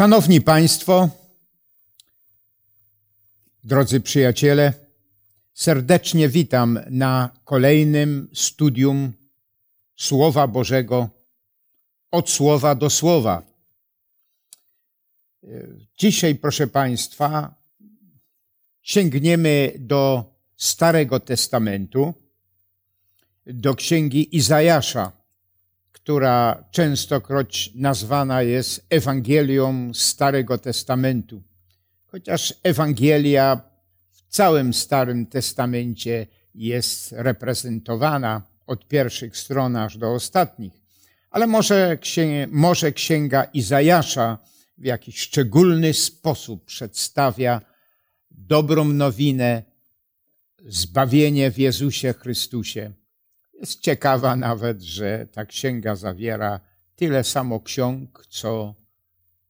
Szanowni Państwo, drodzy przyjaciele, serdecznie witam na kolejnym studium Słowa Bożego od słowa do słowa. Dzisiaj, proszę Państwa, sięgniemy do Starego Testamentu, do księgi Izajasza która częstokroć nazwana jest Ewangelią Starego Testamentu. Chociaż Ewangelia w całym Starym Testamencie jest reprezentowana od pierwszych stron aż do ostatnich. Ale może, może księga Izajasza w jakiś szczególny sposób przedstawia dobrą nowinę, zbawienie w Jezusie Chrystusie. Jest ciekawa nawet, że ta księga zawiera tyle samo ksiąg, co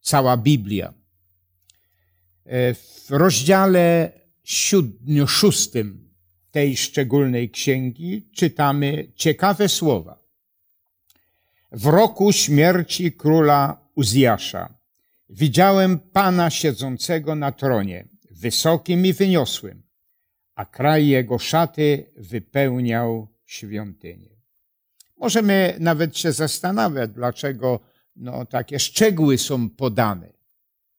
cała Biblia. E, w rozdziale siódmym, szóstym tej szczególnej księgi czytamy ciekawe słowa. W roku śmierci króla Uzjasza widziałem Pana siedzącego na tronie, wysokim i wyniosłym, a kraj jego szaty wypełniał świątynię. Możemy nawet się zastanawiać, dlaczego no, takie szczegóły są podane,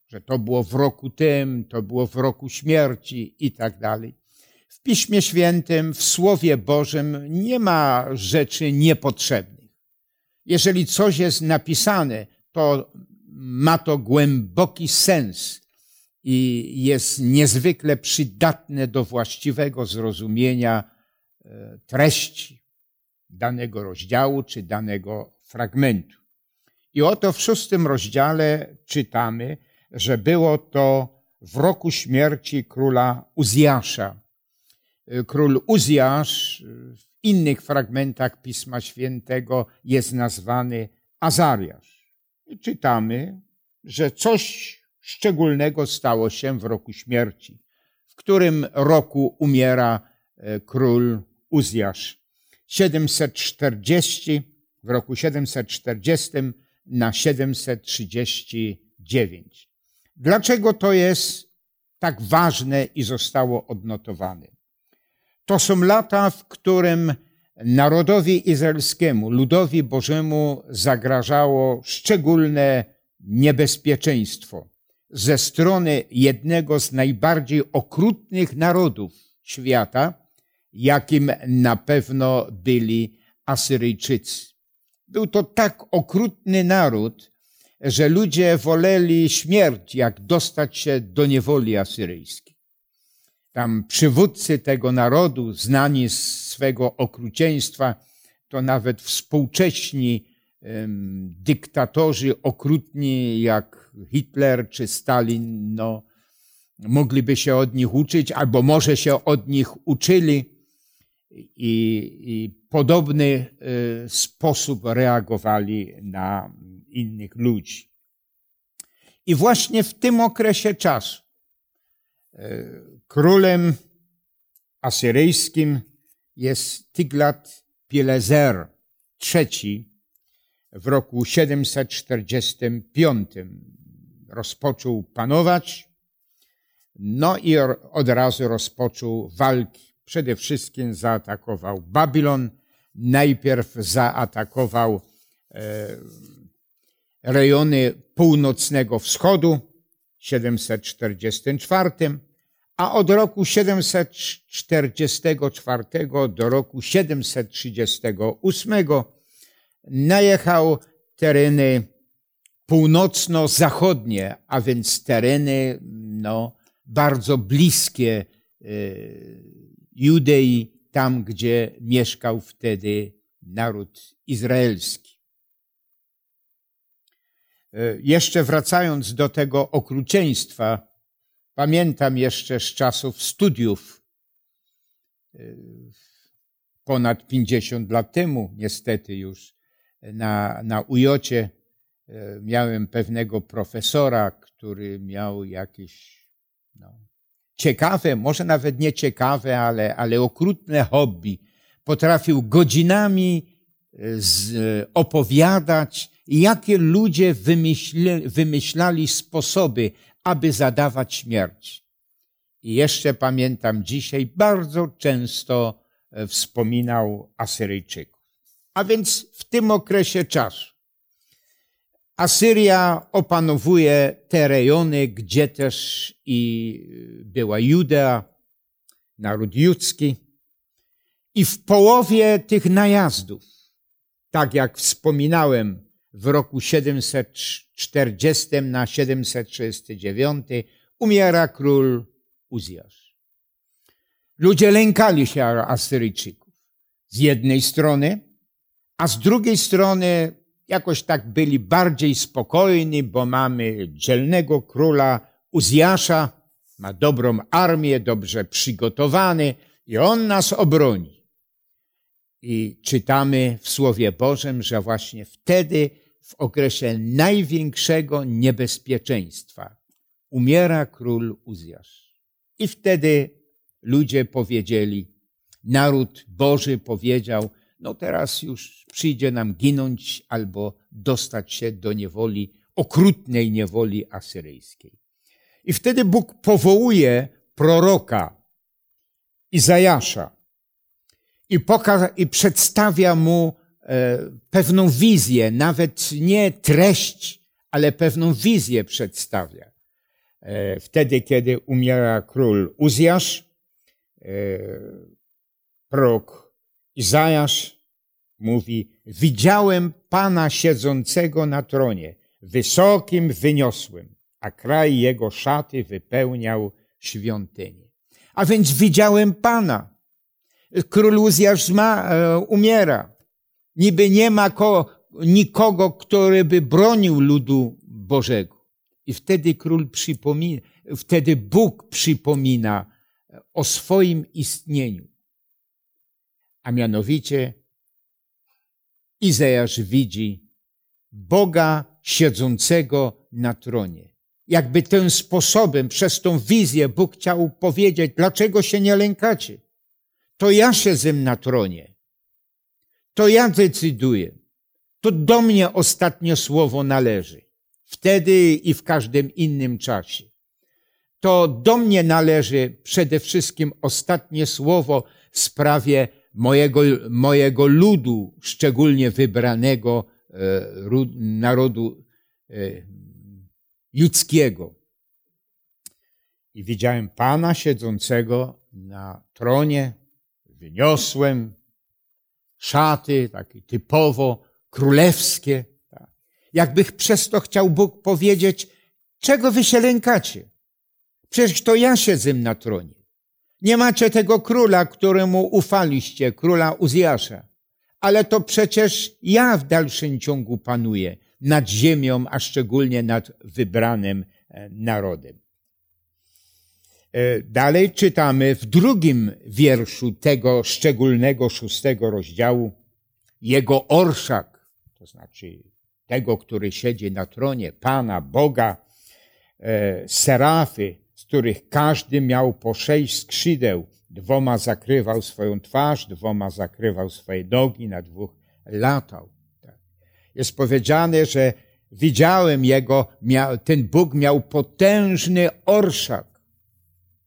że to było w roku tym, to było w roku śmierci i tak dalej. W Piśmie Świętym, w Słowie Bożym nie ma rzeczy niepotrzebnych. Jeżeli coś jest napisane, to ma to głęboki sens i jest niezwykle przydatne do właściwego zrozumienia treści danego rozdziału czy danego fragmentu. I oto w szóstym rozdziale czytamy, że było to w roku śmierci króla Uzjasza. E, król Uzjasz w innych fragmentach Pisma Świętego jest nazwany Azariasz. I czytamy, że coś szczególnego stało się w roku śmierci, w którym roku umiera e, król Uzjasz. 740, w roku 740 na 739. Dlaczego to jest tak ważne i zostało odnotowane? To są lata, w którym narodowi izraelskiemu, ludowi Bożemu zagrażało szczególne niebezpieczeństwo ze strony jednego z najbardziej okrutnych narodów świata, jakim na pewno byli Asyryjczycy. Był to tak okrutny naród, że ludzie woleli śmierć, jak dostać się do niewoli asyryjskiej. Tam przywódcy tego narodu, znani z swego okrucieństwa, to nawet współcześni um, dyktatorzy okrutni jak Hitler czy Stalin, no, mogliby się od nich uczyć, albo może się od nich uczyli i, i podobny e, sposób reagowali na innych ludzi. I właśnie w tym okresie czasu e, królem asyryjskim jest Tiglat Pileser III w roku 745 rozpoczął panować, no i od razu rozpoczął walki przede wszystkim zaatakował Babilon, najpierw zaatakował e, rejony północnego wschodu w 744, a od roku 744 do roku 738 najechał tereny północno-zachodnie, a więc tereny no, bardzo bliskie e, Judei, tam gdzie mieszkał wtedy naród izraelski. E, jeszcze wracając do tego okrucieństwa, pamiętam jeszcze z czasów studiów, e, ponad 50 lat temu, niestety już, na, na Ujocie e, miałem pewnego profesora, który miał jakieś ciekawe, może nawet nie ciekawe, ale, ale okrutne hobby. Potrafił godzinami e, z, opowiadać jakie ludzie wymyśli, wymyślali sposoby, aby zadawać śmierć. I jeszcze pamiętam dzisiaj, bardzo często e, wspominał Asyryjczyków. A więc w tym okresie czasu Asyria opanowuje te rejony, gdzie też i była Judea, naród judzki. I w połowie tych najazdów, tak jak wspominałem, w roku 740 na 739 umiera król Uzjasz. Ludzie lękali się Asyryjczyków. Z jednej strony, a z drugiej strony jakoś tak byli bardziej spokojni, bo mamy dzielnego króla Uzjasza, ma dobrą armię, dobrze przygotowany i on nas obroni. I czytamy w Słowie Bożym, że właśnie wtedy, w okresie największego niebezpieczeństwa, umiera król Uzjasz. I wtedy ludzie powiedzieli, naród Boży powiedział, no teraz już przyjdzie nam ginąć albo dostać się do niewoli, okrutnej niewoli asyryjskiej. I wtedy Bóg powołuje proroka Izajasza i, poka- i przedstawia mu e, pewną wizję, nawet nie treść, ale pewną wizję przedstawia. E, wtedy, kiedy umiera król Uzjasz, e, prorok Izajasz mówi, widziałem Pana siedzącego na tronie, wysokim, wyniosłym, a kraj jego szaty wypełniał świątynię. A więc widziałem Pana. Król Uzjasz ma, e, umiera. Niby nie ma ko, nikogo, który by bronił ludu Bożego. I wtedy król przypomina, wtedy Bóg przypomina o swoim istnieniu. A mianowicie Izajasz widzi Boga siedzącego na tronie. Jakby tym sposobem, przez tą wizję Bóg chciał powiedzieć, dlaczego się nie lękacie? To ja siedzę na tronie. To ja decyduję. To do mnie ostatnie słowo należy. Wtedy i w każdym innym czasie. To do mnie należy przede wszystkim ostatnie słowo w sprawie mojego, mojego ludu, szczególnie wybranego e, narodu e, ludzkiego. I widziałem Pana siedzącego na tronie, wyniosłem szaty, takie typowo królewskie. Tak. Jakby przez to chciał Bóg powiedzieć, czego wy się lękacie? Przecież to ja siedzę na tronie. Nie macie tego króla, któremu ufaliście, króla Uzjasza. Ale to przecież ja w dalszym ciągu panuję nad ziemią, a szczególnie nad wybranym e, narodem. E, dalej czytamy w drugim wierszu tego szczególnego szóstego rozdziału. Jego orszak, to znaczy tego, który siedzi na tronie, Pana, Boga, e, serafy, z których każdy miał po sześć skrzydeł, dwoma zakrywał swoją twarz, dwoma zakrywał swoje nogi, na dwóch latał. Tak. Jest powiedziane, że widziałem jego, ten Bóg miał potężny orszak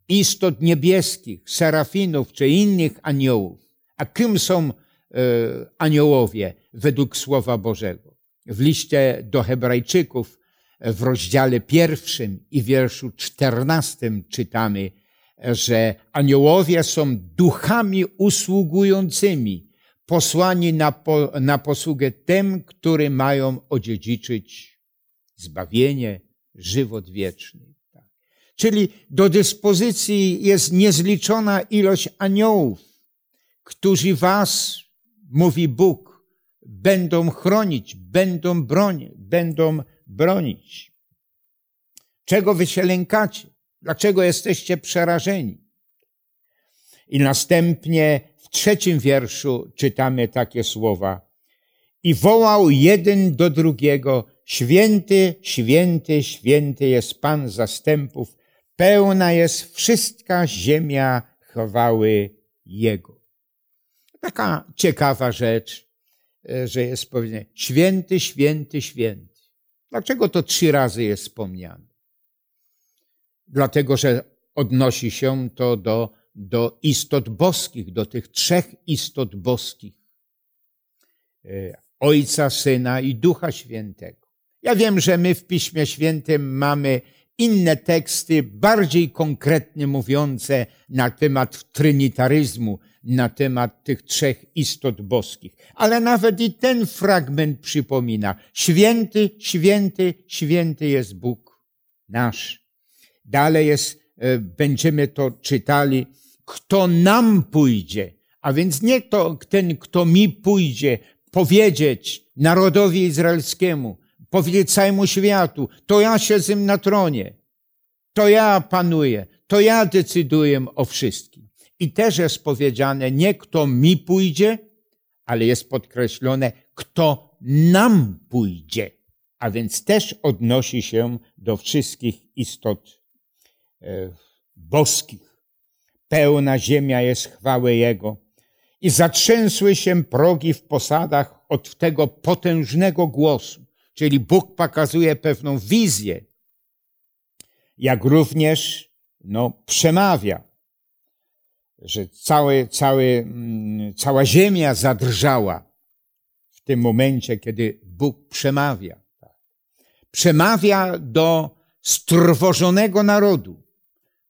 istot niebieskich, serafinów czy innych aniołów. A kim są e, aniołowie według Słowa Bożego? W liście do Hebrajczyków w rozdziale pierwszym i wierszu czternastym czytamy, że aniołowie są duchami usługującymi, posłani na, po, na posługę tym, którzy mają odziedziczyć zbawienie, żywot wieczny. Tak. Czyli do dyspozycji jest niezliczona ilość aniołów, którzy was, mówi Bóg, będą chronić, będą bronić, będą bronić. Czego wy się lękacie? Dlaczego jesteście przerażeni? I następnie w trzecim wierszu czytamy takie słowa. I wołał jeden do drugiego, święty, święty, święty jest Pan zastępów, pełna jest wszystka ziemia chwały Jego. Taka ciekawa rzecz, e, że jest powiedziane święty, święty, święty. Dlaczego to trzy razy jest wspomniane? Dlatego, że odnosi się to do, do istot boskich, do tych trzech istot boskich. E, Ojca, Syna i Ducha Świętego. Ja wiem, że my w Piśmie Świętym mamy inne teksty bardziej konkretnie mówiące na temat trynitaryzmu, na temat tych trzech istot boskich. Ale nawet i ten fragment przypomina. Święty, święty, święty jest Bóg nasz. Dalej jest, e, będziemy to czytali, kto nam pójdzie, a więc nie to ten, kto mi pójdzie, powiedzieć narodowi izraelskiemu, powiedzieć całemu światu, to ja siedzę na tronie, to ja panuję, to ja decyduję o wszystkim. I też jest powiedziane, nie kto mi pójdzie, ale jest podkreślone, kto nam pójdzie. A więc też odnosi się do wszystkich istot e, boskich. Pełna ziemia jest chwały Jego. I zatrzęsły się progi w posadach od tego potężnego głosu. Czyli Bóg pokazuje pewną wizję, jak również no, przemawia, że cały, cały, mm, cała ziemia zadrżała w tym momencie, kiedy Bóg przemawia. Przemawia do strwożonego narodu,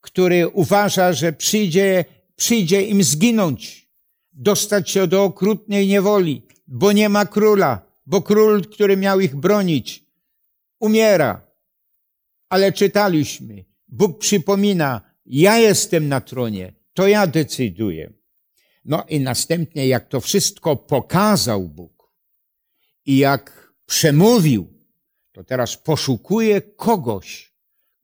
który uważa, że przyjdzie, przyjdzie im zginąć, dostać się do okrutnej niewoli, bo nie ma króla, bo król, który miał ich bronić, umiera. Ale czytaliśmy, Bóg przypomina, ja jestem na tronie, to ja decyduję. No i następnie, jak to wszystko pokazał Bóg i jak przemówił, to teraz poszukuje kogoś,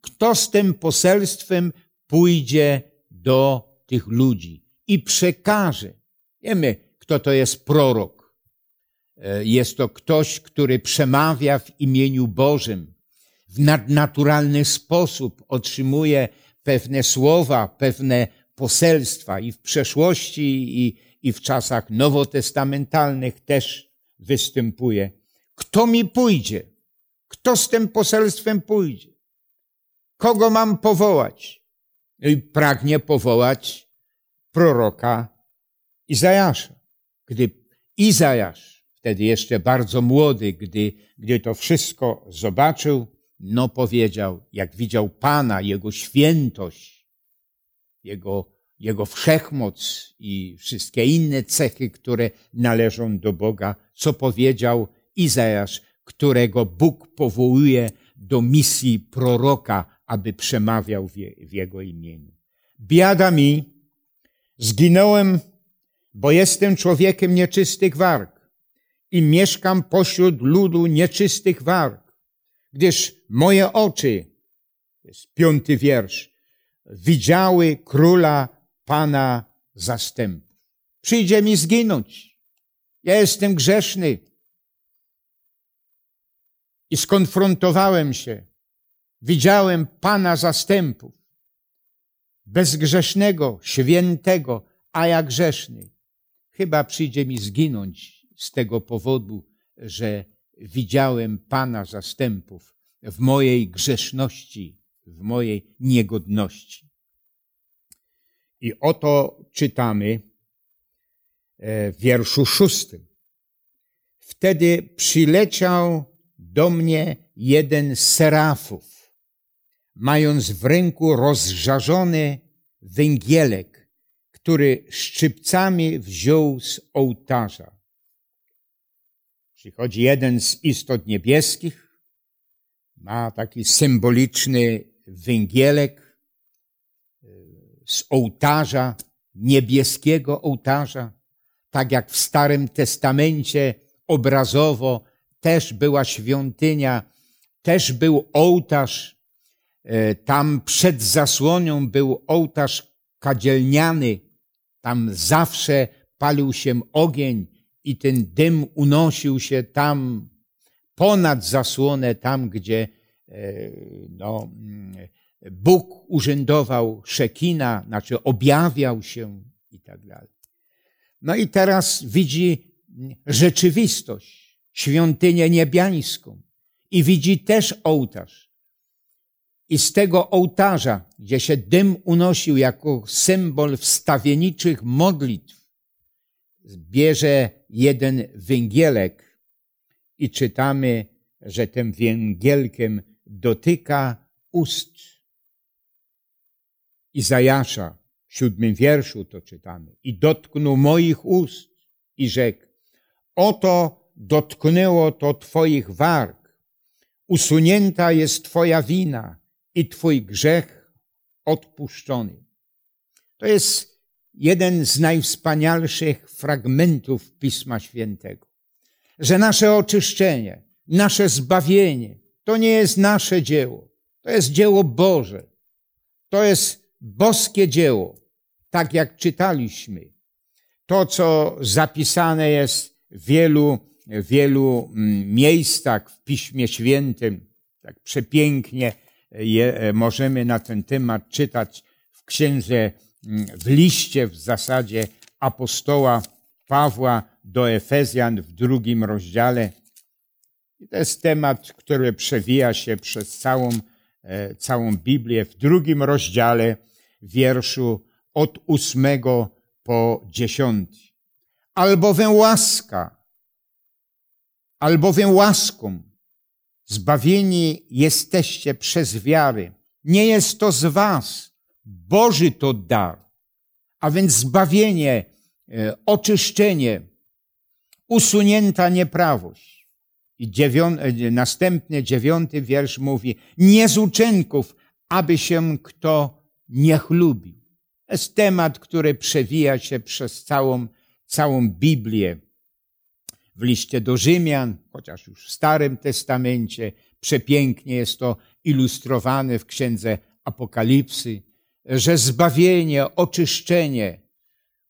kto z tym poselstwem pójdzie do tych ludzi i przekaże. Wiemy, kto to jest prorok. E, jest to ktoś, który przemawia w imieniu Bożym. W nadnaturalny sposób otrzymuje pewne słowa, pewne poselstwa i w przeszłości, i, i w czasach nowotestamentalnych też występuje. Kto mi pójdzie? Kto z tym poselstwem pójdzie? Kogo mam powołać? I pragnie powołać proroka Izajasza. Gdy Izajasz wtedy jeszcze bardzo młody, gdy, gdy to wszystko zobaczył, no powiedział, jak widział Pana, Jego świętość, Jego, Jego wszechmoc i wszystkie inne cechy, które należą do Boga, co powiedział Izajasz, którego Bóg powołuje do misji proroka, aby przemawiał w, Jego imieniu. Biada mi, zginąłem, bo jestem człowiekiem nieczystych warg i mieszkam pośród ludu nieczystych warg, gdyż moje oczy, jest piąty wiersz, widziały króla Pana zastępów. Przyjdzie mi zginąć. Ja jestem grzeszny. I skonfrontowałem się. Widziałem Pana zastępów. Bezgrzesznego, świętego, a jak grzeszny. Chyba przyjdzie mi zginąć z tego powodu, że widziałem Pana zastępów w mojej grzeszności, w mojej niegodności. I oto czytamy e, w wierszu szóstym. Wtedy przyleciał do mnie jeden z serafów, mając w ręku rozżarzony węgielek, który szczypcami wziął z ołtarza. Przychodzi jeden z istot niebieskich, ma taki symboliczny węgielek e, z ołtarza, niebieskiego ołtarza, tak jak w Starym Testamencie obrazowo też była świątynia, też był ołtarz, e, tam przed zasłonią był ołtarz kadzielniany, tam zawsze palił się ogień, i ten dym unosił się tam ponad zasłonę, tam gdzie no, Bóg urzędował, Szekina, znaczy objawiał się i tak dalej. No i teraz widzi rzeczywistość, świątynię niebiańską i widzi też ołtarz. I z tego ołtarza, gdzie się dym unosił jako symbol wstawienniczych modlitw, bierze jeden węgielek i czytamy, że tym węgielkiem dotyka ust Izajasza. W siódmym wierszu to czytamy. I dotknął moich ust i rzekł, oto dotknęło to Twoich warg. Usunięta jest Twoja wina i Twój grzech odpuszczony. To jest jeden z najwspanialszych fragmentów Pisma Świętego. Że nasze oczyszczenie, nasze zbawienie to nie jest nasze dzieło. To jest dzieło Boże. To jest boskie dzieło. Tak jak czytaliśmy. To, co zapisane jest w wielu, wielu mm, miejscach w Piśmie Świętym, tak przepięknie je, e, możemy na ten temat czytać w księdze, mm, w liście w zasadzie apostoła Pawła do Efezjan w drugim rozdziale. I to jest temat, który przewija się przez całą, e, całą Biblię. W drugim rozdziale, wierszu od ósmego po dziesiąty. Albowiem łaska, albowiem łaską zbawieni jesteście przez wiary. Nie jest to z was, Boży to dar. A więc zbawienie, e, oczyszczenie, usunięta nieprawość. I dziewiąty, następny, dziewiąty wiersz mówi, nie z uczynków, aby się kto nie chlubił. To jest temat, który przewija się przez całą, całą Biblię. W liście do Rzymian, chociaż już w Starym Testamencie, przepięknie jest to ilustrowane w księdze Apokalipsy, że zbawienie, oczyszczenie,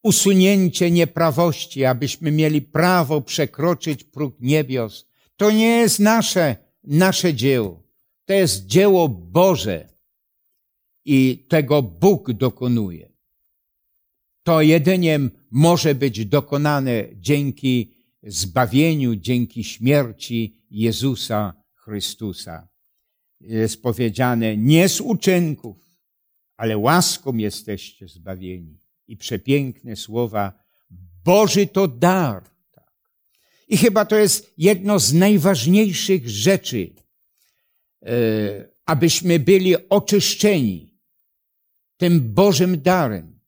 usunięcie nieprawości, abyśmy mieli prawo przekroczyć próg niebios, to nie jest nasze, nasze dzieło. To jest dzieło Boże i tego Bóg dokonuje. To jedynie może być dokonane dzięki zbawieniu, dzięki śmierci Jezusa Chrystusa. Jest powiedziane, nie z uczynków, ale łaską jesteście zbawieni. I przepiękne słowa, Boży to dar. I chyba to jest jedno z najważniejszych rzeczy, e, abyśmy byli oczyszczeni tym Bożym darem,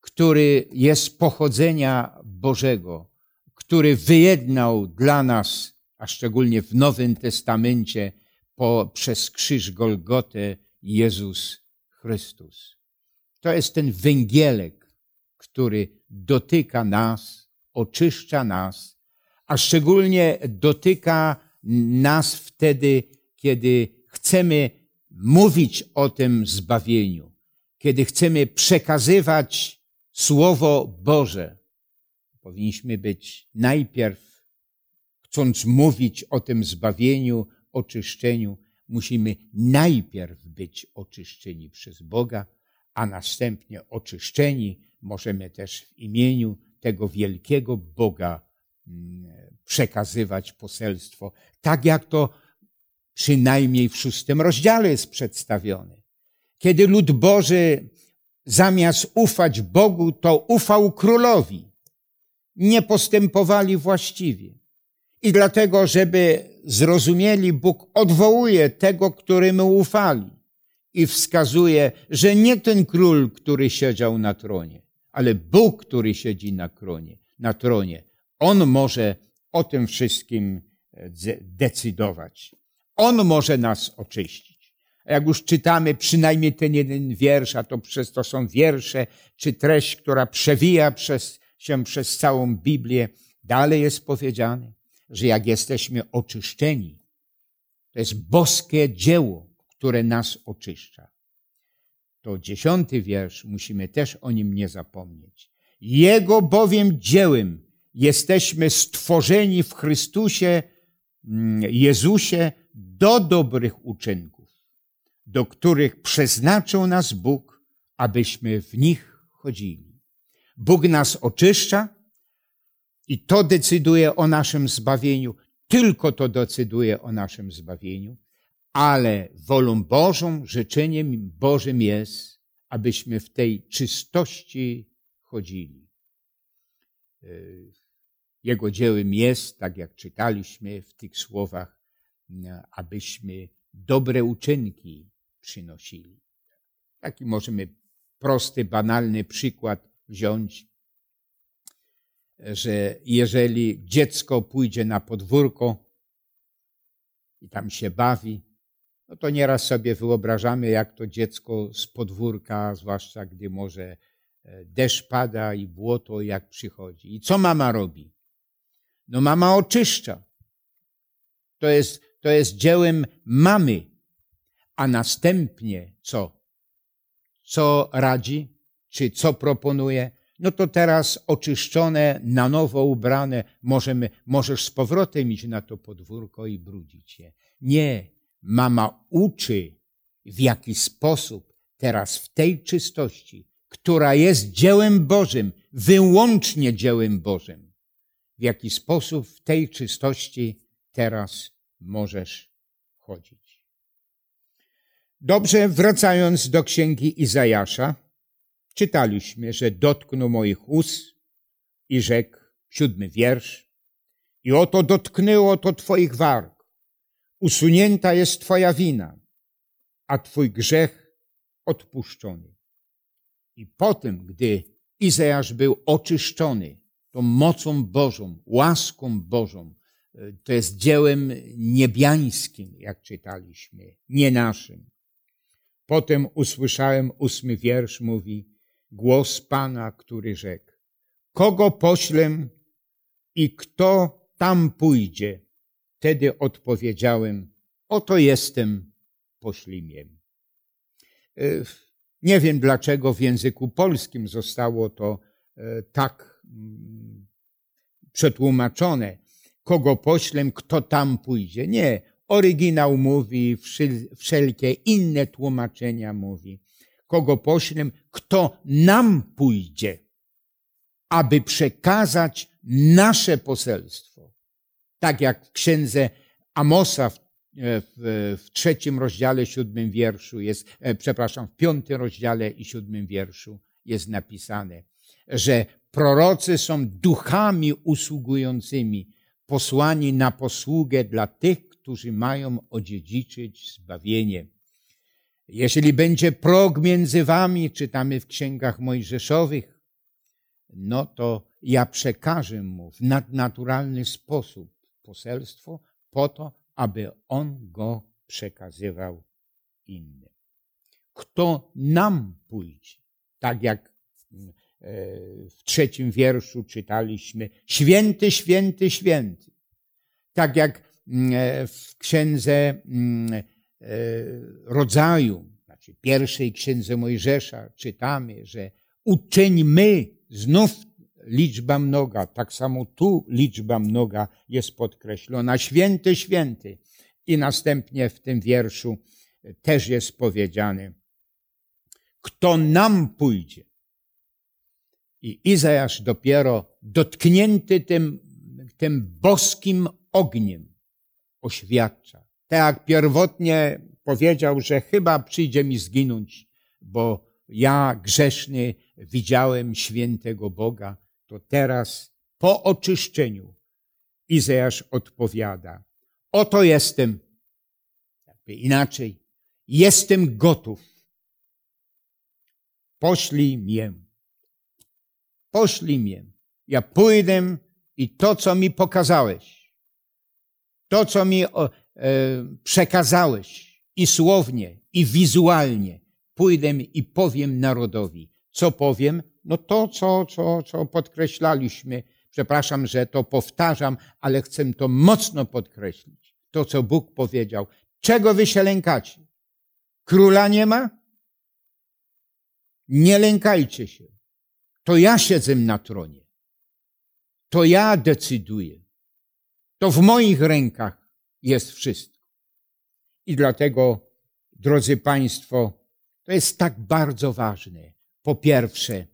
który jest pochodzenia Bożego, który wyjednał dla nas, a szczególnie w Nowym Testamencie, po, przez krzyż Golgotę Jezus Chrystus. To jest ten węgielek, który dotyka nas, oczyszcza nas, a szczególnie dotyka nas wtedy, kiedy chcemy mówić o tym zbawieniu, kiedy chcemy przekazywać Słowo Boże. Powinniśmy być najpierw, chcąc mówić o tym zbawieniu, oczyszczeniu, musimy najpierw być oczyszczeni przez Boga, a następnie oczyszczeni możemy też w imieniu tego wielkiego Boga przekazywać poselstwo, tak jak to przynajmniej w szóstym rozdziale jest przedstawione. Kiedy lud Boży zamiast ufać Bogu, to ufał królowi. Nie postępowali właściwie. I dlatego, żeby zrozumieli, Bóg odwołuje tego, któremu ufali i wskazuje, że nie ten król, który siedział na tronie, ale Bóg, który siedzi na tronie, na tronie. On może o tym wszystkim e, decydować. On może nas oczyścić. Jak już czytamy przynajmniej ten jeden wiersz, a to przez to są wiersze, czy treść, która przewija przez, się przez całą Biblię, dalej jest powiedziane, że jak jesteśmy oczyszczeni, to jest boskie dzieło, które nas oczyszcza. To dziesiąty wiersz, musimy też o nim nie zapomnieć. Jego bowiem dziełem jesteśmy stworzeni w Chrystusie, mm, Jezusie do dobrych uczynków, do których przeznaczył nas Bóg, abyśmy w nich chodzili. Bóg nas oczyszcza I to decyduje o naszym zbawieniu. Tylko to decyduje o naszym zbawieniu. Ale wolą Bożą, życzeniem Bożym jest, abyśmy w tej czystości chodzili. Jego dziełem jest, tak jak czytaliśmy w tych słowach, abyśmy dobre uczynki przynosili. Taki możemy prosty, banalny przykład wziąć, że jeżeli dziecko pójdzie na podwórko i tam się bawi, no to nieraz sobie wyobrażamy, jak to dziecko z podwórka, zwłaszcza gdy może e, deszcz pada i błoto, jak przychodzi. I co mama robi? No mama oczyszcza. To jest, to jest dziełem mamy. A następnie co? Co radzi? Czy co proponuje? No to teraz oczyszczone, na nowo ubrane, możemy, możesz z powrotem iść na to podwórko i brudzić je. Nie, mama uczy, w jaki sposób teraz w tej czystości, która jest dziełem Bożym, wyłącznie dziełem Bożym, w jaki sposób w tej czystości teraz możesz chodzić. Dobrze, wracając do księgi Izajasza, czytaliśmy, że dotknął moich ust i rzekł, siódmy wiersz, i oto dotknęło to twoich warg. Usunięta jest twoja wina, a twój grzech odpuszczony. I potem, gdy Izajasz był oczyszczony tą mocą Bożą, łaską Bożą, to jest dziełem niebiańskim, jak czytaliśmy, nie naszym. Potem usłyszałem ósmy wiersz, mówi, głos Pana, który rzekł, kogo poślę i kto tam pójdzie? Wtedy odpowiedziałem, oto jestem, poślij mnie. E, nie wiem dlaczego w języku polskim zostało to e, tak przetłumaczone, kogo poślę, kto tam pójdzie. Nie, oryginał mówi, wszelkie inne tłumaczenia mówi. Kogo poślę, kto nam pójdzie, aby przekazać nasze poselstwo. Tak jak w księdze Amosa w, w, w trzecim rozdziale, siódmym wierszu jest, e, przepraszam, w piątym rozdziale i siódmym wierszu jest napisane, że prorocy są duchami usługującymi posłani na posługę dla tych, którzy mają odziedziczyć zbawienie. Jeżeli będzie prog między wami, czytamy w księgach mojżeszowych, no to ja przekażę mu w nadnaturalny sposób poselstwo po to, aby on go przekazywał innym. Kto nam pójdzie, tak jak w trzecim wierszu czytaliśmy, święty, święty, święty. Tak jak mm, w księdze mm, e, rodzaju, znaczy pierwszej księdze Mojżesza czytamy, że uczyńmy znów liczba mnoga, tak samo tu liczba mnoga jest podkreślona, święty, święty. I następnie w tym wierszu też jest powiedziane, kto nam pójdzie, i Izajasz dopiero dotknięty tym, tym boskim ogniem oświadcza. Tak jak pierwotnie powiedział, że chyba przyjdzie mi zginąć, bo ja grzeszny widziałem świętego Boga, to teraz po oczyszczeniu Izajasz odpowiada, oto jestem, jakby inaczej, jestem gotów. Poślij mię. Poślij mnie. Ja pójdę i to, co mi pokazałeś, to, co mi e, przekazałeś i słownie, i wizualnie, pójdę i powiem narodowi. Co powiem? No to, co, co, co podkreślaliśmy. Przepraszam, że to powtarzam, ale chcę to mocno podkreślić. To, co Bóg powiedział. Czego wy się lękacie? Króla nie ma? Nie lękajcie się. To ja siedzę na tronie. To ja decyduję. To w moich rękach jest wszystko. I dlatego, drodzy Państwo, to jest tak bardzo ważne. Po pierwsze,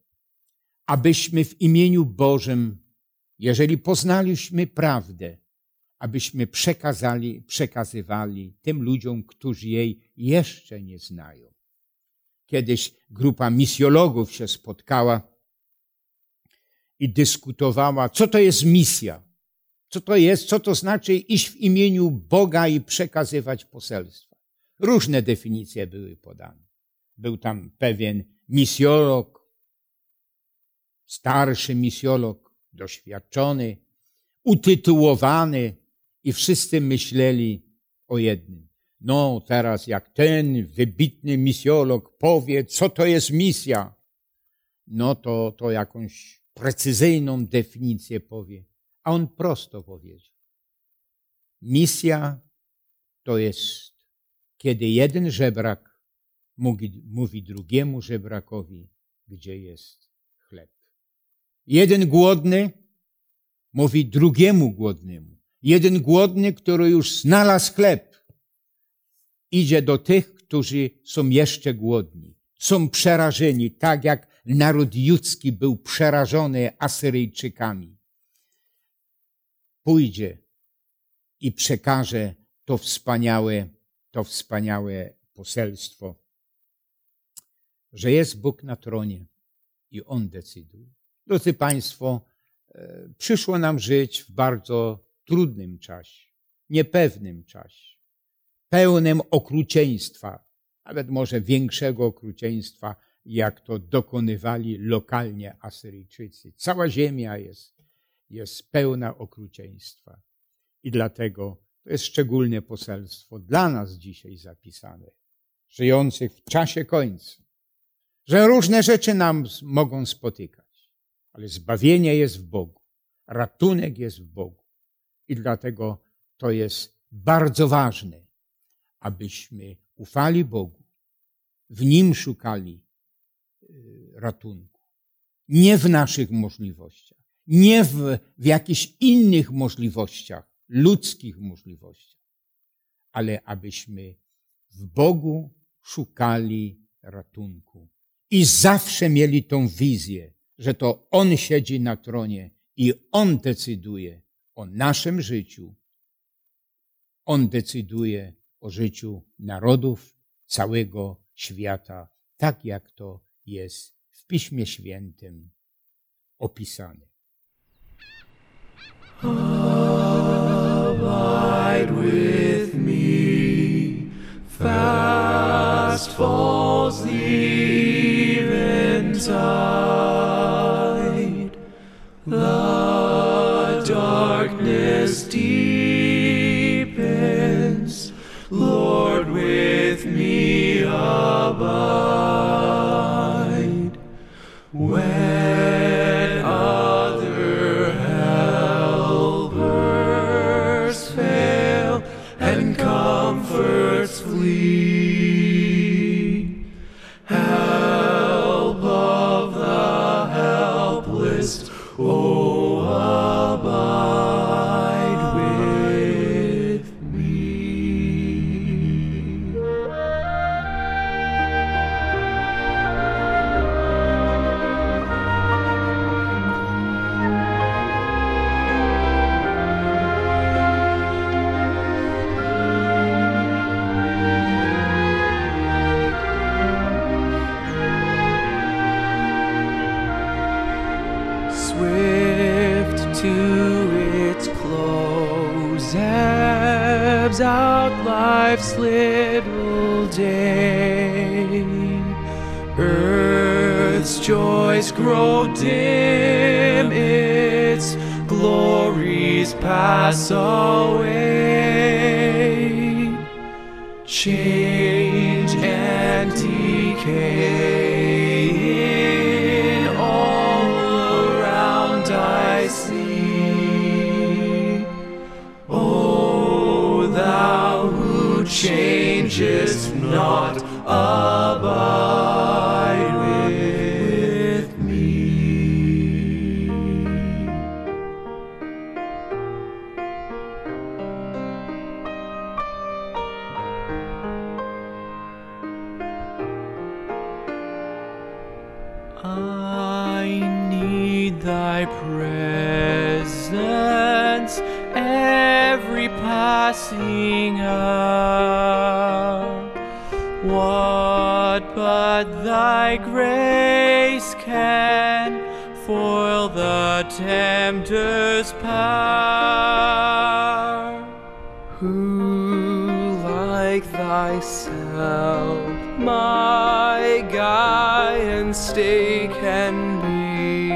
abyśmy w imieniu Bożym jeżeli poznaliśmy prawdę, abyśmy przekazali, przekazywali tym ludziom, którzy jej jeszcze nie znają. Kiedyś grupa misjologów się spotkała i dyskutowała, co to jest misja, co to jest, co to znaczy iść w imieniu Boga i przekazywać poselstwa. Różne definicje były podane. Był tam pewien misjolog, starszy misjolog, doświadczony, utytułowany i wszyscy myśleli o jednym. No, teraz jak ten wybitny misjolog powie, co to jest misja, no to, to jakąś precyzyjną definicję powie. A on prosto powiedział. Misja to jest, kiedy jeden żebrak mówi, mówi drugiemu żebrakowi, gdzie jest chleb. Jeden głodny mówi drugiemu głodnemu. Jeden głodny, który już znalazł chleb, idzie do tych, którzy są jeszcze głodni. Są przerażeni, tak jak naród judzki był przerażony Asyryjczykami. Pójdzie i przekaże to wspaniałe, to wspaniałe poselstwo, że jest Bóg na tronie i On decyduje. Drodzy Państwo, e, przyszło nam żyć w bardzo trudnym czasie, niepewnym czasie, pełnym okrucieństwa, nawet może większego okrucieństwa, jak to dokonywali lokalnie Asyryjczycy. Cała ziemia jest, jest pełna okrucieństwa. I dlatego to jest szczególne poselstwo dla nas dzisiaj zapisane, żyjących w czasie końca, że różne rzeczy nam mogą spotykać, ale zbawienie jest w Bogu, ratunek jest w Bogu. I dlatego to jest bardzo ważne, abyśmy ufali Bogu, w Nim szukali ratunku. Nie w naszych możliwościach, nie w, w jakichś innych możliwościach, ludzkich możliwościach, ale abyśmy w Bogu szukali ratunku. I zawsze mieli tą wizję, że to On siedzi na tronie i On decyduje o naszym życiu. On decyduje o życiu narodów całego świata, tak jak to jest w Piśmie Świętym opisane. Abide with me, fast falls the eventide. The day. Earth's joys grow dim, its glories pass away. Change and decay in all around I see. O thou who changest not, abide with me. I need thy presence every passing hour. But thy grace can foil the tempter's power? Who like thyself, my guide and stay can be?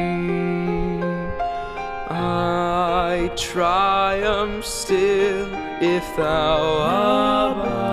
I triumph still if thou abide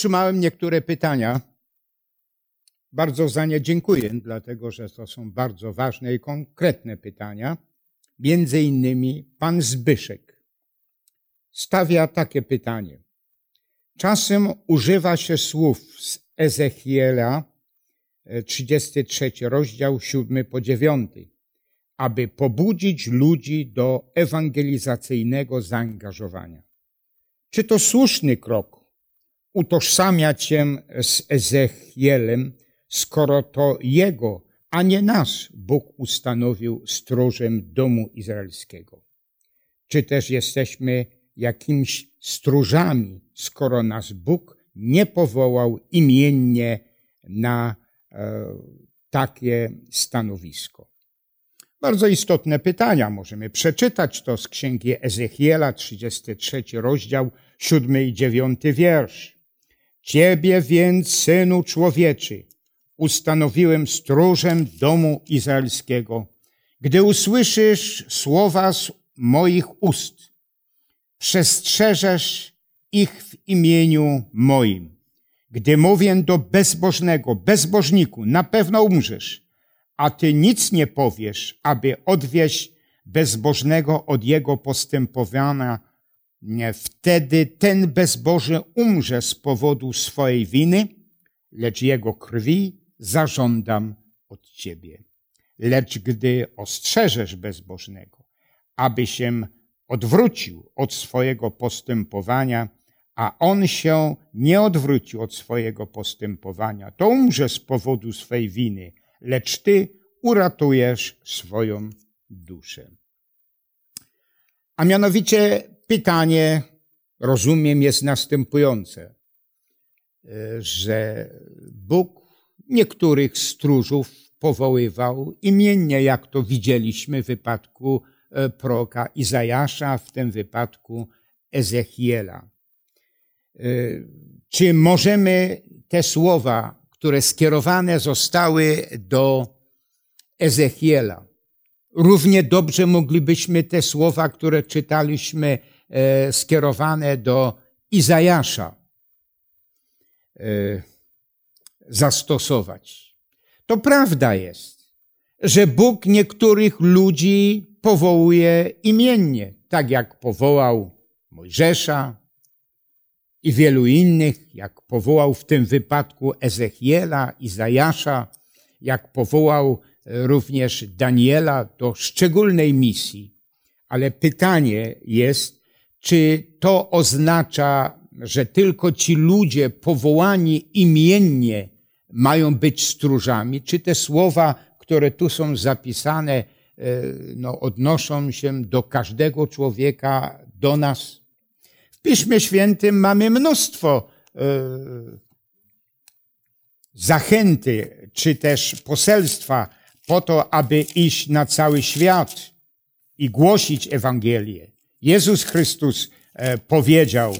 Otrzymałem niektóre pytania. Bardzo za nie dziękuję, dlatego że to są bardzo ważne i konkretne pytania. Między innymi pan Zbyszek stawia takie pytanie. Czasem używa się słów z Ezechiela, e, 33 rozdział 7 po 9, aby pobudzić ludzi do ewangelizacyjnego zaangażowania. Czy to słuszny krok utożsamiać się z Ezechielem, skoro to jego, a nie nas Bóg ustanowił stróżem domu izraelskiego? Czy też jesteśmy jakimiś stróżami, skoro nas Bóg nie powołał imiennie na e, takie stanowisko? Bardzo istotne pytania. Możemy przeczytać to z księgi Ezechiela, 33 rozdział, 7 i 9 wiersz. Ciebie więc, synu człowieczy, ustanowiłem stróżem domu izraelskiego. Gdy usłyszysz słowa z moich ust, przestrzeżesz ich w imieniu moim. Gdy mówię do bezbożnego, bezbożniku, na pewno umrzesz, a ty nic nie powiesz, aby odwieść bezbożnego od jego postępowania, wtedy ten bezboży umrze z powodu swojej winy, lecz jego krwi zażądam od ciebie. Lecz gdy ostrzeżesz bezbożnego, aby się odwrócił od swojego postępowania, a on się nie odwrócił od swojego postępowania, to umrze z powodu swej winy, lecz ty uratujesz swoją duszę. A mianowicie pytanie, rozumiem, jest następujące, że Bóg niektórych stróżów powoływał imiennie, jak to widzieliśmy w wypadku proroka Izajasza, w tym wypadku Ezechiela. Czy możemy te słowa, które skierowane zostały do Ezechiela, równie dobrze moglibyśmy te słowa, które czytaliśmy, e, skierowane do Izajasza, e, zastosować. To prawda jest, że Bóg niektórych ludzi powołuje imiennie, tak jak powołał Mojżesza i wielu innych, jak powołał w tym wypadku Ezechiela, Izajasza, jak powołał również Daniela do szczególnej misji. Ale pytanie jest, czy to oznacza, że tylko ci ludzie powołani imiennie mają być stróżami, czy te słowa, które tu są zapisane, no, odnoszą się do każdego człowieka, do nas. W Piśmie Świętym mamy mnóstwo e, zachęty, czy też poselstwa po to, aby iść na cały świat i głosić Ewangelię. Jezus Chrystus e, powiedział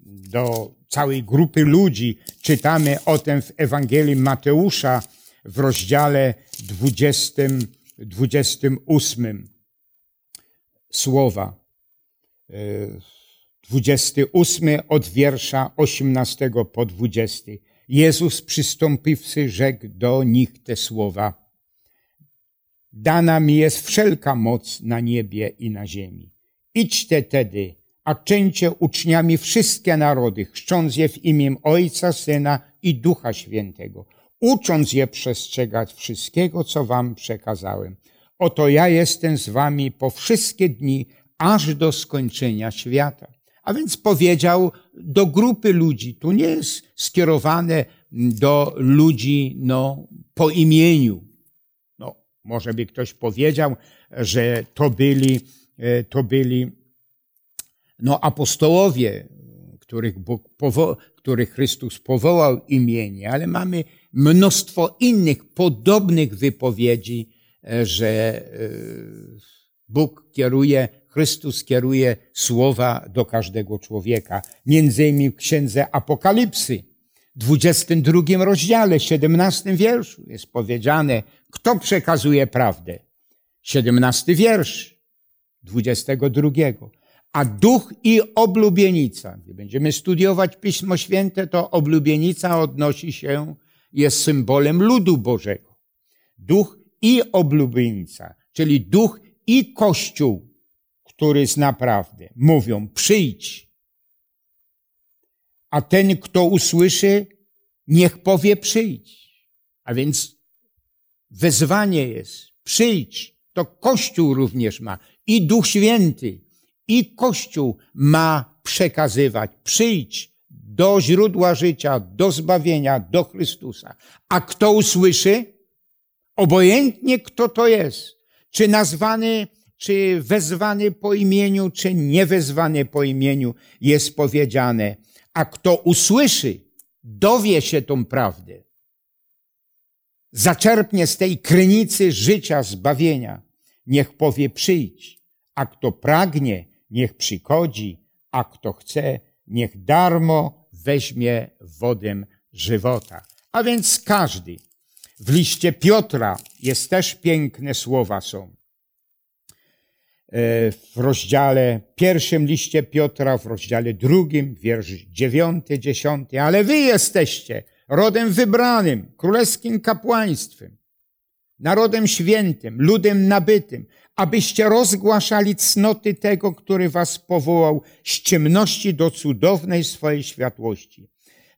do całej grupy ludzi, czytamy o tym w Ewangelii Mateusza w rozdziale 20, 28 słowa. 28 e, od wiersza 18 po 20. Jezus przystąpiwszy rzekł do nich te słowa. Dana mi jest wszelka moc na niebie i na ziemi. Idźcie tedy, a czyńcie uczniami wszystkie narody, chrzcząc je w imię Ojca, Syna i Ducha Świętego, ucząc je przestrzegać wszystkiego, co wam przekazałem. Oto ja jestem z wami po wszystkie dni, aż do skończenia świata. A więc powiedział do grupy ludzi. Tu nie jest skierowane do ludzi no, po imieniu. No, może by ktoś powiedział, że to byli, to byli no, apostołowie, których, Bóg powo- których Chrystus powołał imienie, ale mamy mnóstwo innych podobnych wypowiedzi, e, że e, Bóg kieruje Chrystus kieruje słowa do każdego człowieka. Między innymi w księdze Apokalipsy, 22 rozdziale, 17 wierszu jest powiedziane, kto przekazuje prawdę. 17 wiersz 22. A duch i oblubienica. Gdy będziemy studiować Pismo Święte, to oblubienica odnosi się, jest symbolem ludu Bożego. Duch i oblubienica, czyli duch i Kościół który zna prawdę. Mówią, przyjdź. A ten, kto usłyszy, niech powie przyjdź. A więc wezwanie jest, przyjdź. To Kościół również ma. I Duch Święty, i Kościół ma przekazywać. Przyjdź do źródła życia, do zbawienia, do Chrystusa. A kto usłyszy? Obojętnie kto to jest. Czy nazwany czy wezwany po imieniu, czy niewezwany po imieniu, jest powiedziane. A kto usłyszy, dowie się tą prawdę. Zaczerpnie z tej krynicy życia, zbawienia. Niech powie przyjdź. A kto pragnie, niech przychodzi. A kto chce, niech darmo weźmie wodę żywota. A więc każdy. W liście Piotra jest też piękne słowa są. E, w rozdziale pierwszym liście Piotra, w rozdziale drugim, wiersz dziewiąty, dziesiąty, ale wy jesteście rodem wybranym, królewskim kapłaństwem, narodem świętym, ludem nabytym, abyście rozgłaszali cnoty tego, który was powołał z ciemności do cudownej swojej światłości.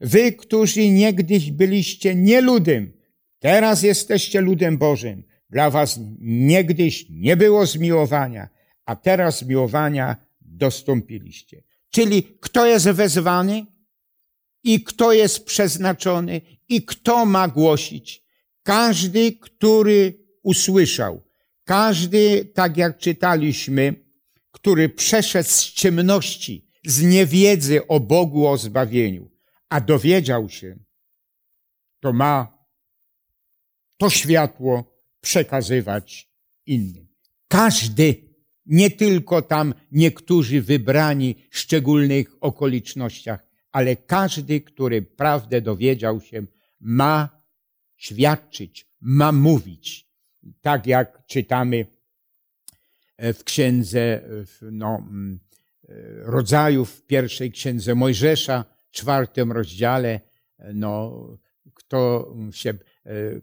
Wy, którzy niegdyś byliście nieludem, teraz jesteście ludem Bożym. Dla was niegdyś nie było zmiłowania, a teraz zmiłowania dostąpiliście. Czyli kto jest wezwany i kto jest przeznaczony i kto ma głosić. Każdy, który usłyszał, każdy, tak jak czytaliśmy, który przeszedł z ciemności, z niewiedzy o Bogu, o zbawieniu, a dowiedział się, to ma to światło przekazywać innym. Każdy nie tylko tam niektórzy wybrani w szczególnych okolicznościach, ale każdy, który prawdę dowiedział się, ma świadczyć, ma mówić. Tak jak czytamy e, w księdze no, mm, e, rodzajów, w pierwszej księdze Mojżesza, czwartym rozdziale, e, no, kto się,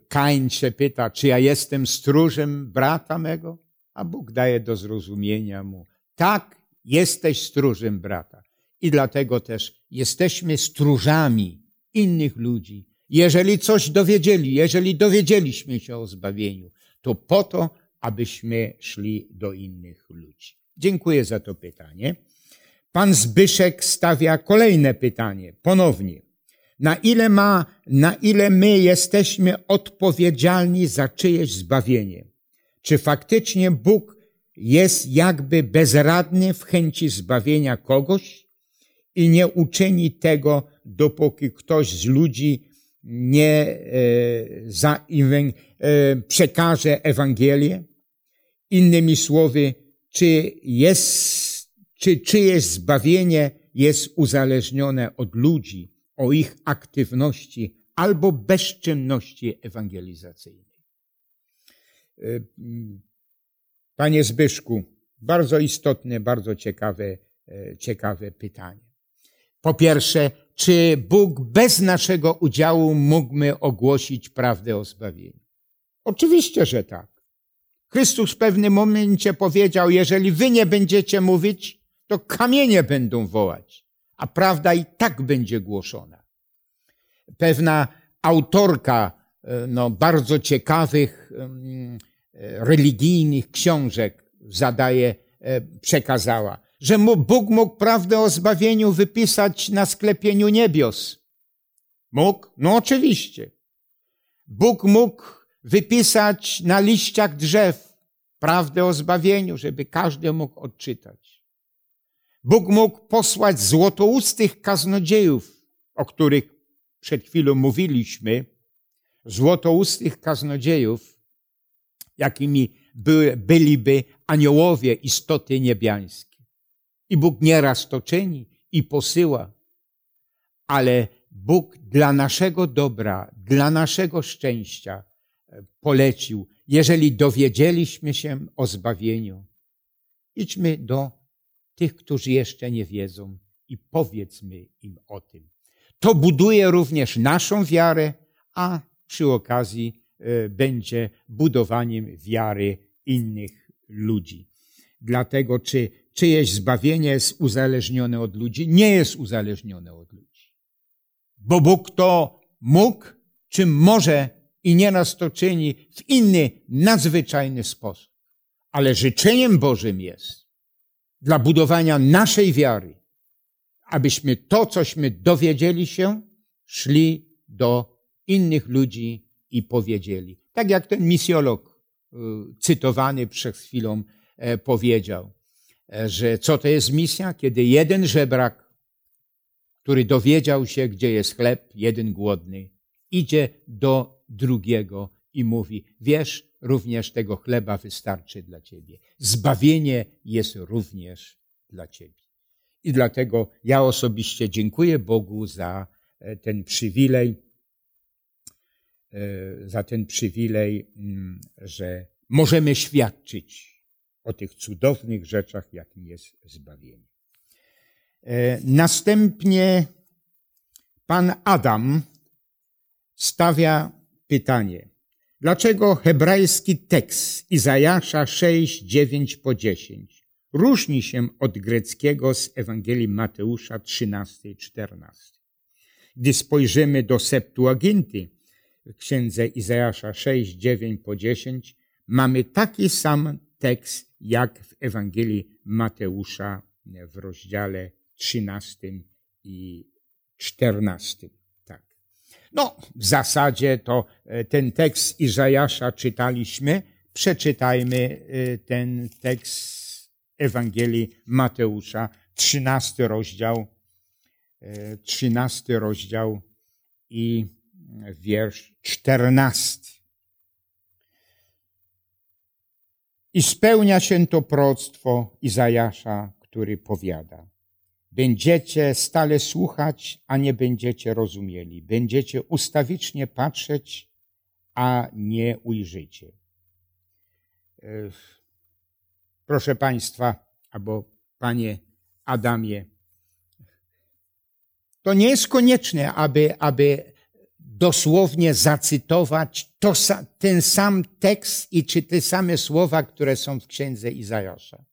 Kain się pyta, czy ja jestem stróżem brata mego? a Bóg daje do zrozumienia mu, tak, jesteś stróżem brata. I dlatego też jesteśmy stróżami innych ludzi. Jeżeli coś dowiedzieli, jeżeli dowiedzieliśmy się o zbawieniu, to po to, abyśmy szli do innych ludzi. Dziękuję za to pytanie. Pan Zbyszek stawia kolejne pytanie, ponownie. Na ile ma, na ile my jesteśmy odpowiedzialni za czyjeś zbawienie? Czy faktycznie Bóg jest jakby bezradny w chęci zbawienia kogoś i nie uczyni tego, dopóki ktoś z ludzi nie e, za, e, przekaże Ewangelię. Innymi słowy, czy jest, czy czyjeś zbawienie jest uzależnione od ludzi, o ich aktywności albo bezczynności ewangelizacyjnej. E, panie Zbyszku, bardzo istotne, bardzo ciekawe, ciekawe pytanie. Po pierwsze, czy Bóg bez naszego udziału mógłby ogłosić prawdę o zbawieniu? Oczywiście, że tak. Chrystus w pewnym momencie powiedział, jeżeli wy nie będziecie mówić, to kamienie będą wołać, a prawda i tak będzie głoszona. Pewna autorka e, no, bardzo ciekawych e, religijnych książek zadaje, e, przekazała że Bóg mógł prawdę o zbawieniu wypisać na sklepieniu niebios. Mógł? No oczywiście. Bóg mógł wypisać na liściach drzew prawdę o zbawieniu, żeby każdy mógł odczytać. Bóg mógł posłać złotoustych kaznodziejów, o których przed chwilą mówiliśmy, złotoustych kaznodziejów, jakimi by, byliby aniołowie istoty niebiańskie. I Bóg nieraz to czyni i posyła, ale Bóg dla naszego dobra, dla naszego szczęścia e, polecił, jeżeli dowiedzieliśmy się o zbawieniu, idźmy do tych, którzy jeszcze nie wiedzą i powiedzmy im o tym. To buduje również naszą wiarę, a przy okazji e, będzie budowaniem wiary innych ludzi. Dlatego, czy czyjeś zbawienie jest uzależnione od ludzi? Nie jest uzależnione od ludzi. Bo Bóg to mógł, czy może i nieraz to czyni w inny, nadzwyczajny sposób. Ale życzeniem Bożym jest dla budowania naszej wiary, abyśmy to, cośmy dowiedzieli się, szli do innych ludzi i powiedzieli. Tak jak ten misjolog y, cytowany przed chwilą e, powiedział. E, że co to jest misja? Kiedy jeden żebrak, który dowiedział się, gdzie jest chleb, jeden głodny, idzie do drugiego i mówi, wiesz, również tego chleba wystarczy dla ciebie. Zbawienie jest również dla ciebie. I dlatego ja osobiście dziękuję Bogu za e, ten przywilej, e, za ten przywilej, mm, że możemy świadczyć o tych cudownych rzeczach, jakim jest zbawienie. E, następnie pan Adam stawia pytanie, dlaczego hebrajski tekst Izajasza 6, 9 po 10 różni się od greckiego z Ewangelii Mateusza 13 i 14. Gdy spojrzymy do Septuaginty w księdze Izajasza 6, 9 po 10, mamy taki sam tekst jak w Ewangelii Mateusza w rozdziale 13 i 14. Tak. No, w zasadzie to e, ten tekst Izajasza czytaliśmy. Przeczytajmy e, ten tekst Ewangelii Mateusza, 13 rozdział, 13 e, rozdział i wiersz 14. I spełnia się to proroctwo Izajasza, który powiada. Będziecie stale słuchać, a nie będziecie rozumieli. Będziecie ustawicznie patrzeć, a nie ujrzycie. Proszę Państwa, albo Panie Adamie, to nie jest konieczne, aby, aby dosłownie zacytować to, ten sam tekst i czy te same słowa, które są w księdze Izajasza.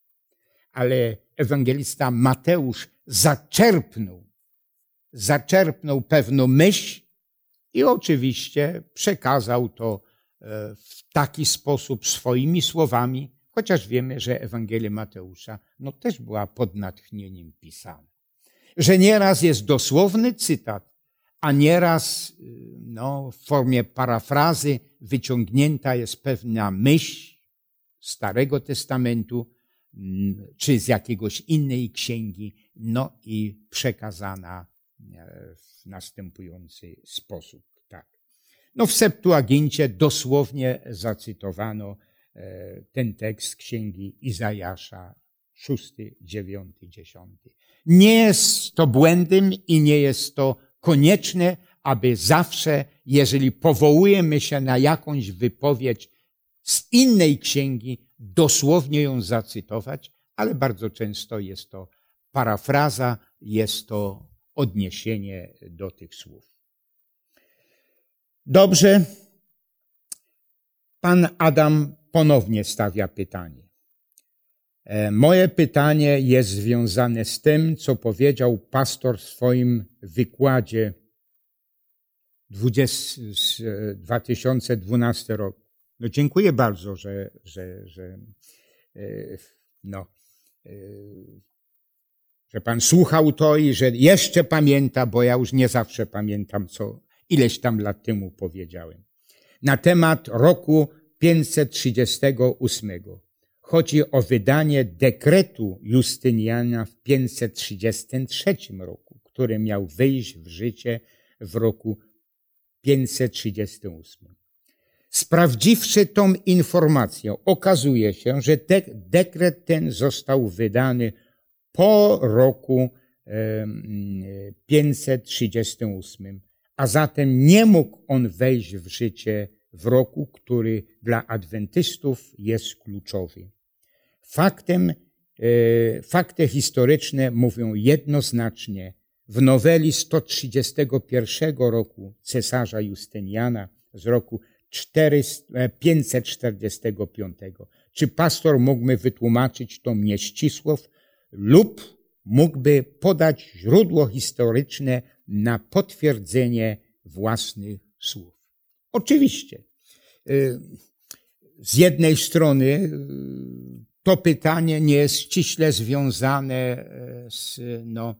Ale ewangelista Mateusz zaczerpnął, zaczerpnął pewną myśl i oczywiście przekazał to e, w taki sposób swoimi słowami, chociaż wiemy, że Ewangelia Mateusza no, też była pod natchnieniem pisana. Że nieraz jest dosłowny cytat, a nieraz no, w formie parafrazy wyciągnięta jest pewna myśl Starego Testamentu, mm, czy z jakiegoś innej księgi, no i przekazana e, w następujący sposób. Tak. No w Septuagincie dosłownie zacytowano e, ten tekst księgi Izajasza, szósty, dziewiąty, dziesiąty. Nie jest to błędem i nie jest to konieczne, aby zawsze, jeżeli powołujemy się na jakąś wypowiedź z innej księgi, dosłownie ją zacytować, ale bardzo często jest to parafraza, jest to odniesienie do tych słów. Dobrze. Pan Adam ponownie stawia pytanie. E, moje pytanie jest związane z tym, co powiedział pastor w swoim wykładzie 20, 2012 rok. No dziękuję bardzo, że, że, że, e, no, e, że Pan słuchał to i że jeszcze pamięta, bo ja już nie zawsze pamiętam, co ileś tam lat temu powiedziałem. Na temat roku 538. Chodzi o wydanie dekretu Justyniana w 533 roku, który miał wejść w życie w roku 538. Sprawdziwszy tą informację, okazuje się, że dekret ten został wydany po roku 538, a zatem nie mógł on wejść w życie w roku, który dla adwentystów jest kluczowy. Faktem, e, fakty historyczne mówią jednoznacznie. W noweli 131 roku cesarza Justyniana z roku 545. E, Czy pastor mógłby wytłumaczyć to nieścisłość lub mógłby podać źródło historyczne na potwierdzenie własnych słów? Oczywiście. Y, z jednej strony to pytanie nie jest ściśle związane y, z, no,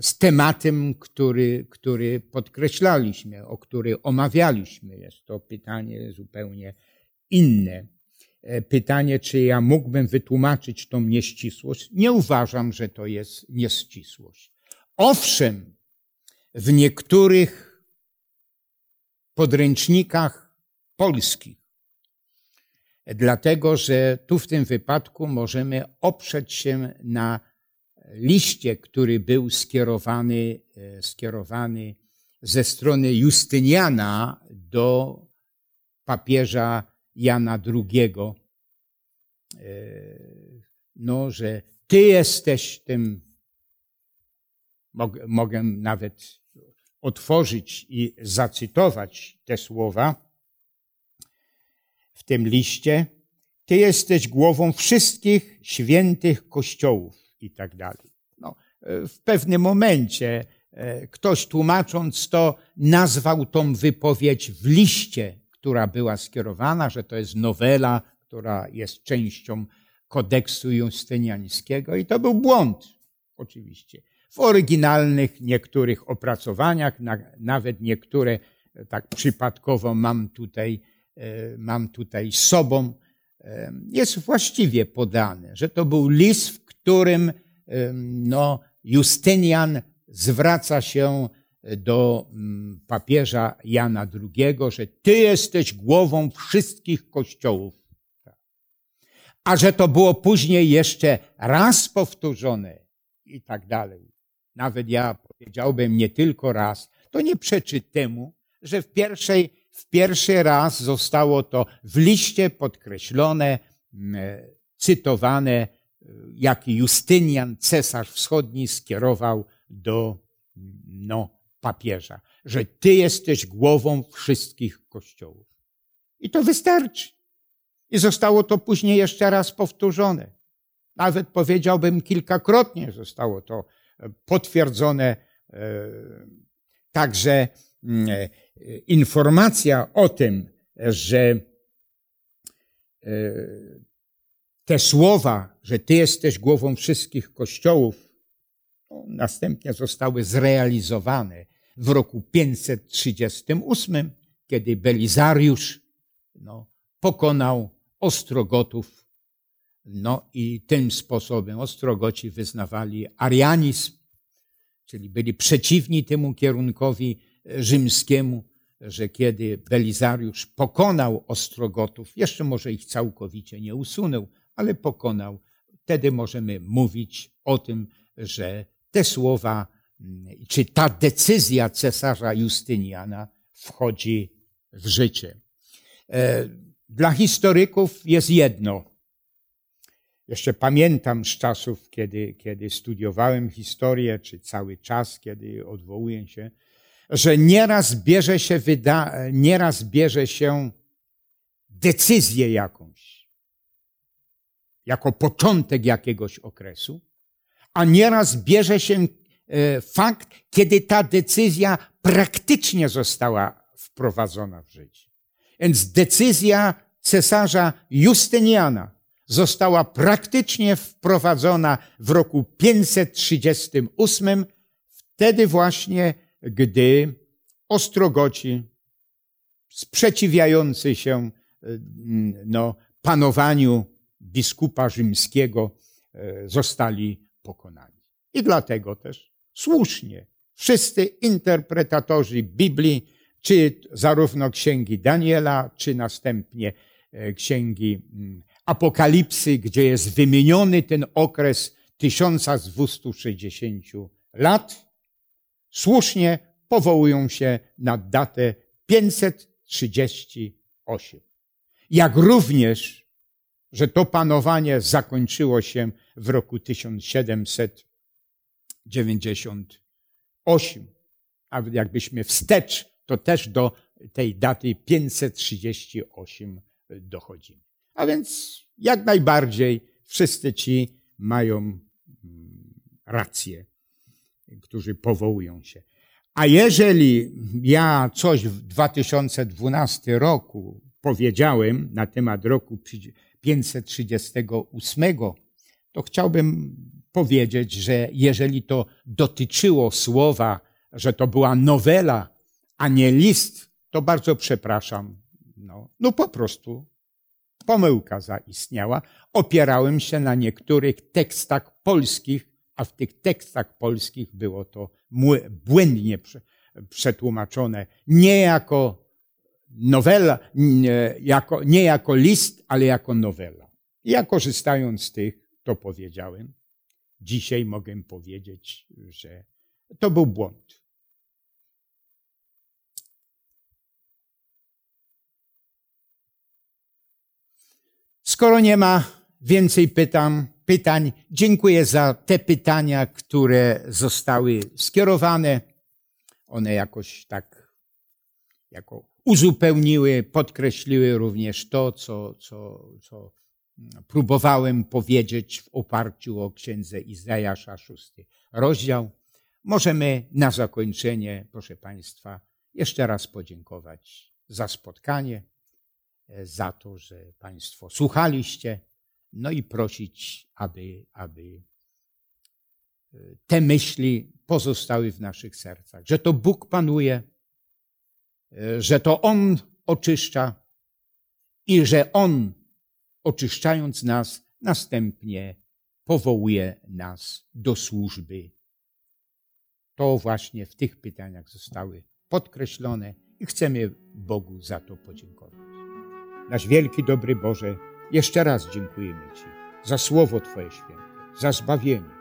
z tematem, który, który podkreślaliśmy, o który omawialiśmy. Jest to pytanie zupełnie inne. E, pytanie, czy ja mógłbym wytłumaczyć tą nieścisłość. Nie uważam, że to jest nieścisłość. Owszem, w niektórych podręcznikach polskich, dlatego że tu w tym wypadku możemy oprzeć się na liście, który był skierowany, e, skierowany ze strony Justyniana do papieża Jana II, e, no, że ty jesteś tym, mogę, mogę nawet otworzyć i zacytować te słowa w tym liście. Ty jesteś głową wszystkich świętych kościołów i tak dalej. No, e, w pewnym momencie e, ktoś tłumacząc to nazwał tą wypowiedź w liście, która była skierowana, że to jest nowela, która jest częścią kodeksu justyniańskiego i to był błąd, oczywiście. W oryginalnych niektórych opracowaniach, nawet niektóre e, tak przypadkowo mam tutaj, mam tutaj sobą, jest właściwie podane, że to był list, w którym no, Justynian zwraca się do mm, papieża Jana II, że ty jesteś głową wszystkich kościołów. A że to było później jeszcze raz powtórzone i tak dalej. Nawet ja powiedziałbym nie tylko raz, to nie przeczy temu, że w pierwszej, w pierwszy raz zostało to w liście podkreślone, cytowane jaki Justynian, cesarz wschodni, skierował do no, papieża, że ty jesteś głową wszystkich kościołów. I to wystarczy. I zostało to później jeszcze raz powtórzone. Nawet powiedziałbym kilkakrotnie zostało to e, potwierdzone. E, także e, informacja o tym, że te słowa, że Ty jesteś głową wszystkich kościołów, no, następnie zostały zrealizowane w roku 538, kiedy Belizariusz no, pokonał Ostrogotów. No i tym sposobem Ostrogoci wyznawali arianizm, czyli byli przeciwni temu kierunkowi rzymskiemu, że kiedy Belizariusz pokonał Ostrogotów, jeszcze może ich całkowicie nie usunął, ale pokonał, wtedy możemy mówić o tym, że te słowa, czy ta decyzja cesarza Justyniana wchodzi w życie. E, dla historyków jest jedno. Jeszcze pamiętam z czasów, kiedy, kiedy studiowałem historię, czy cały czas, kiedy odwołuję się, że nieraz bierze się, wyda, nieraz bierze się decyzję jakąś, jako początek jakiegoś okresu, a nieraz bierze się e, fakt, kiedy ta decyzja praktycznie została wprowadzona w życie. Więc decyzja cesarza Justyniana została praktycznie wprowadzona w roku 538, wtedy właśnie, gdy Ostrogoci, sprzeciwiający się no, panowaniu biskupa rzymskiego, e, zostali pokonani. I dlatego też słusznie wszyscy interpretatorzy Biblii czy zarówno księgi Daniela, czy następnie e, księgi mm, Apokalipsy, gdzie jest wymieniony ten okres 1260 lat, słusznie powołują się na datę 538. Jak również, że to panowanie zakończyło się w roku 1798. A jakbyśmy wstecz to też do tej daty 538 dochodzimy. A więc jak najbardziej wszyscy ci mają mm, rację, którzy powołują się. A jeżeli ja coś w 2012 roku powiedziałem na temat roku 538, to chciałbym powiedzieć, że jeżeli to dotyczyło słowa, że to była nowela a nie list, to bardzo przepraszam. No, no po prostu pomyłka zaistniała. Opierałem się na niektórych tekstach polskich, a w tych tekstach polskich było to błędnie przetłumaczone nie jako nowela, nie jako, nie jako list, ale jako nowela. Ja korzystając z tych, to powiedziałem. Dzisiaj mogę powiedzieć, że to był błąd. Skoro nie ma więcej pytań, pytań, dziękuję za te pytania, które zostały skierowane. One jakoś tak jako uzupełniły, podkreśliły również to, co, co, co próbowałem powiedzieć w oparciu o księdze Izajasza, szósty rozdział. Możemy na zakończenie, proszę Państwa, jeszcze raz podziękować za spotkanie za to, że Państwo słuchaliście, no i prosić, aby, aby e, te myśli pozostały w naszych sercach, że to Bóg panuje, e, że to On oczyszcza i że On, oczyszczając nas, następnie powołuje nas do służby. To właśnie w tych pytaniach zostały podkreślone i chcemy Bogu za to podziękować. Nasz wielki, dobry Boże, jeszcze raz dziękujemy Ci za Słowo Twoje święte, za zbawienie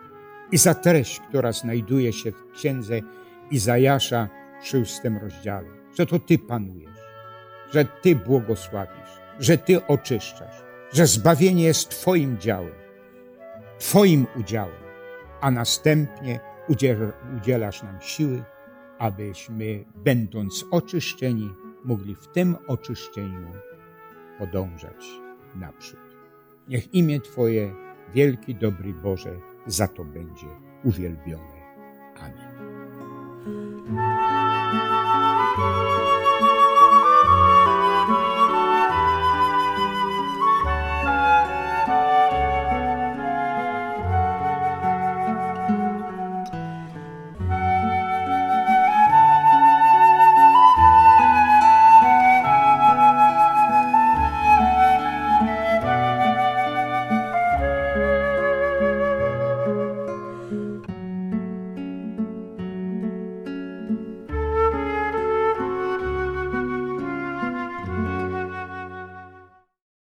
i za treść, która znajduje się w księdze Izajasza w szóstym rozdziale, że to Ty panujesz, że Ty błogosławisz, że Ty oczyszczasz, że zbawienie jest Twoim działem, Twoim udziałem, a następnie udzielasz nam siły, abyśmy, będąc oczyszczeni, mogli w tym oczyszczeniu podążać naprzód. Niech imię Twoje, wielki, dobry Boże, za to będzie uwielbione. Amen.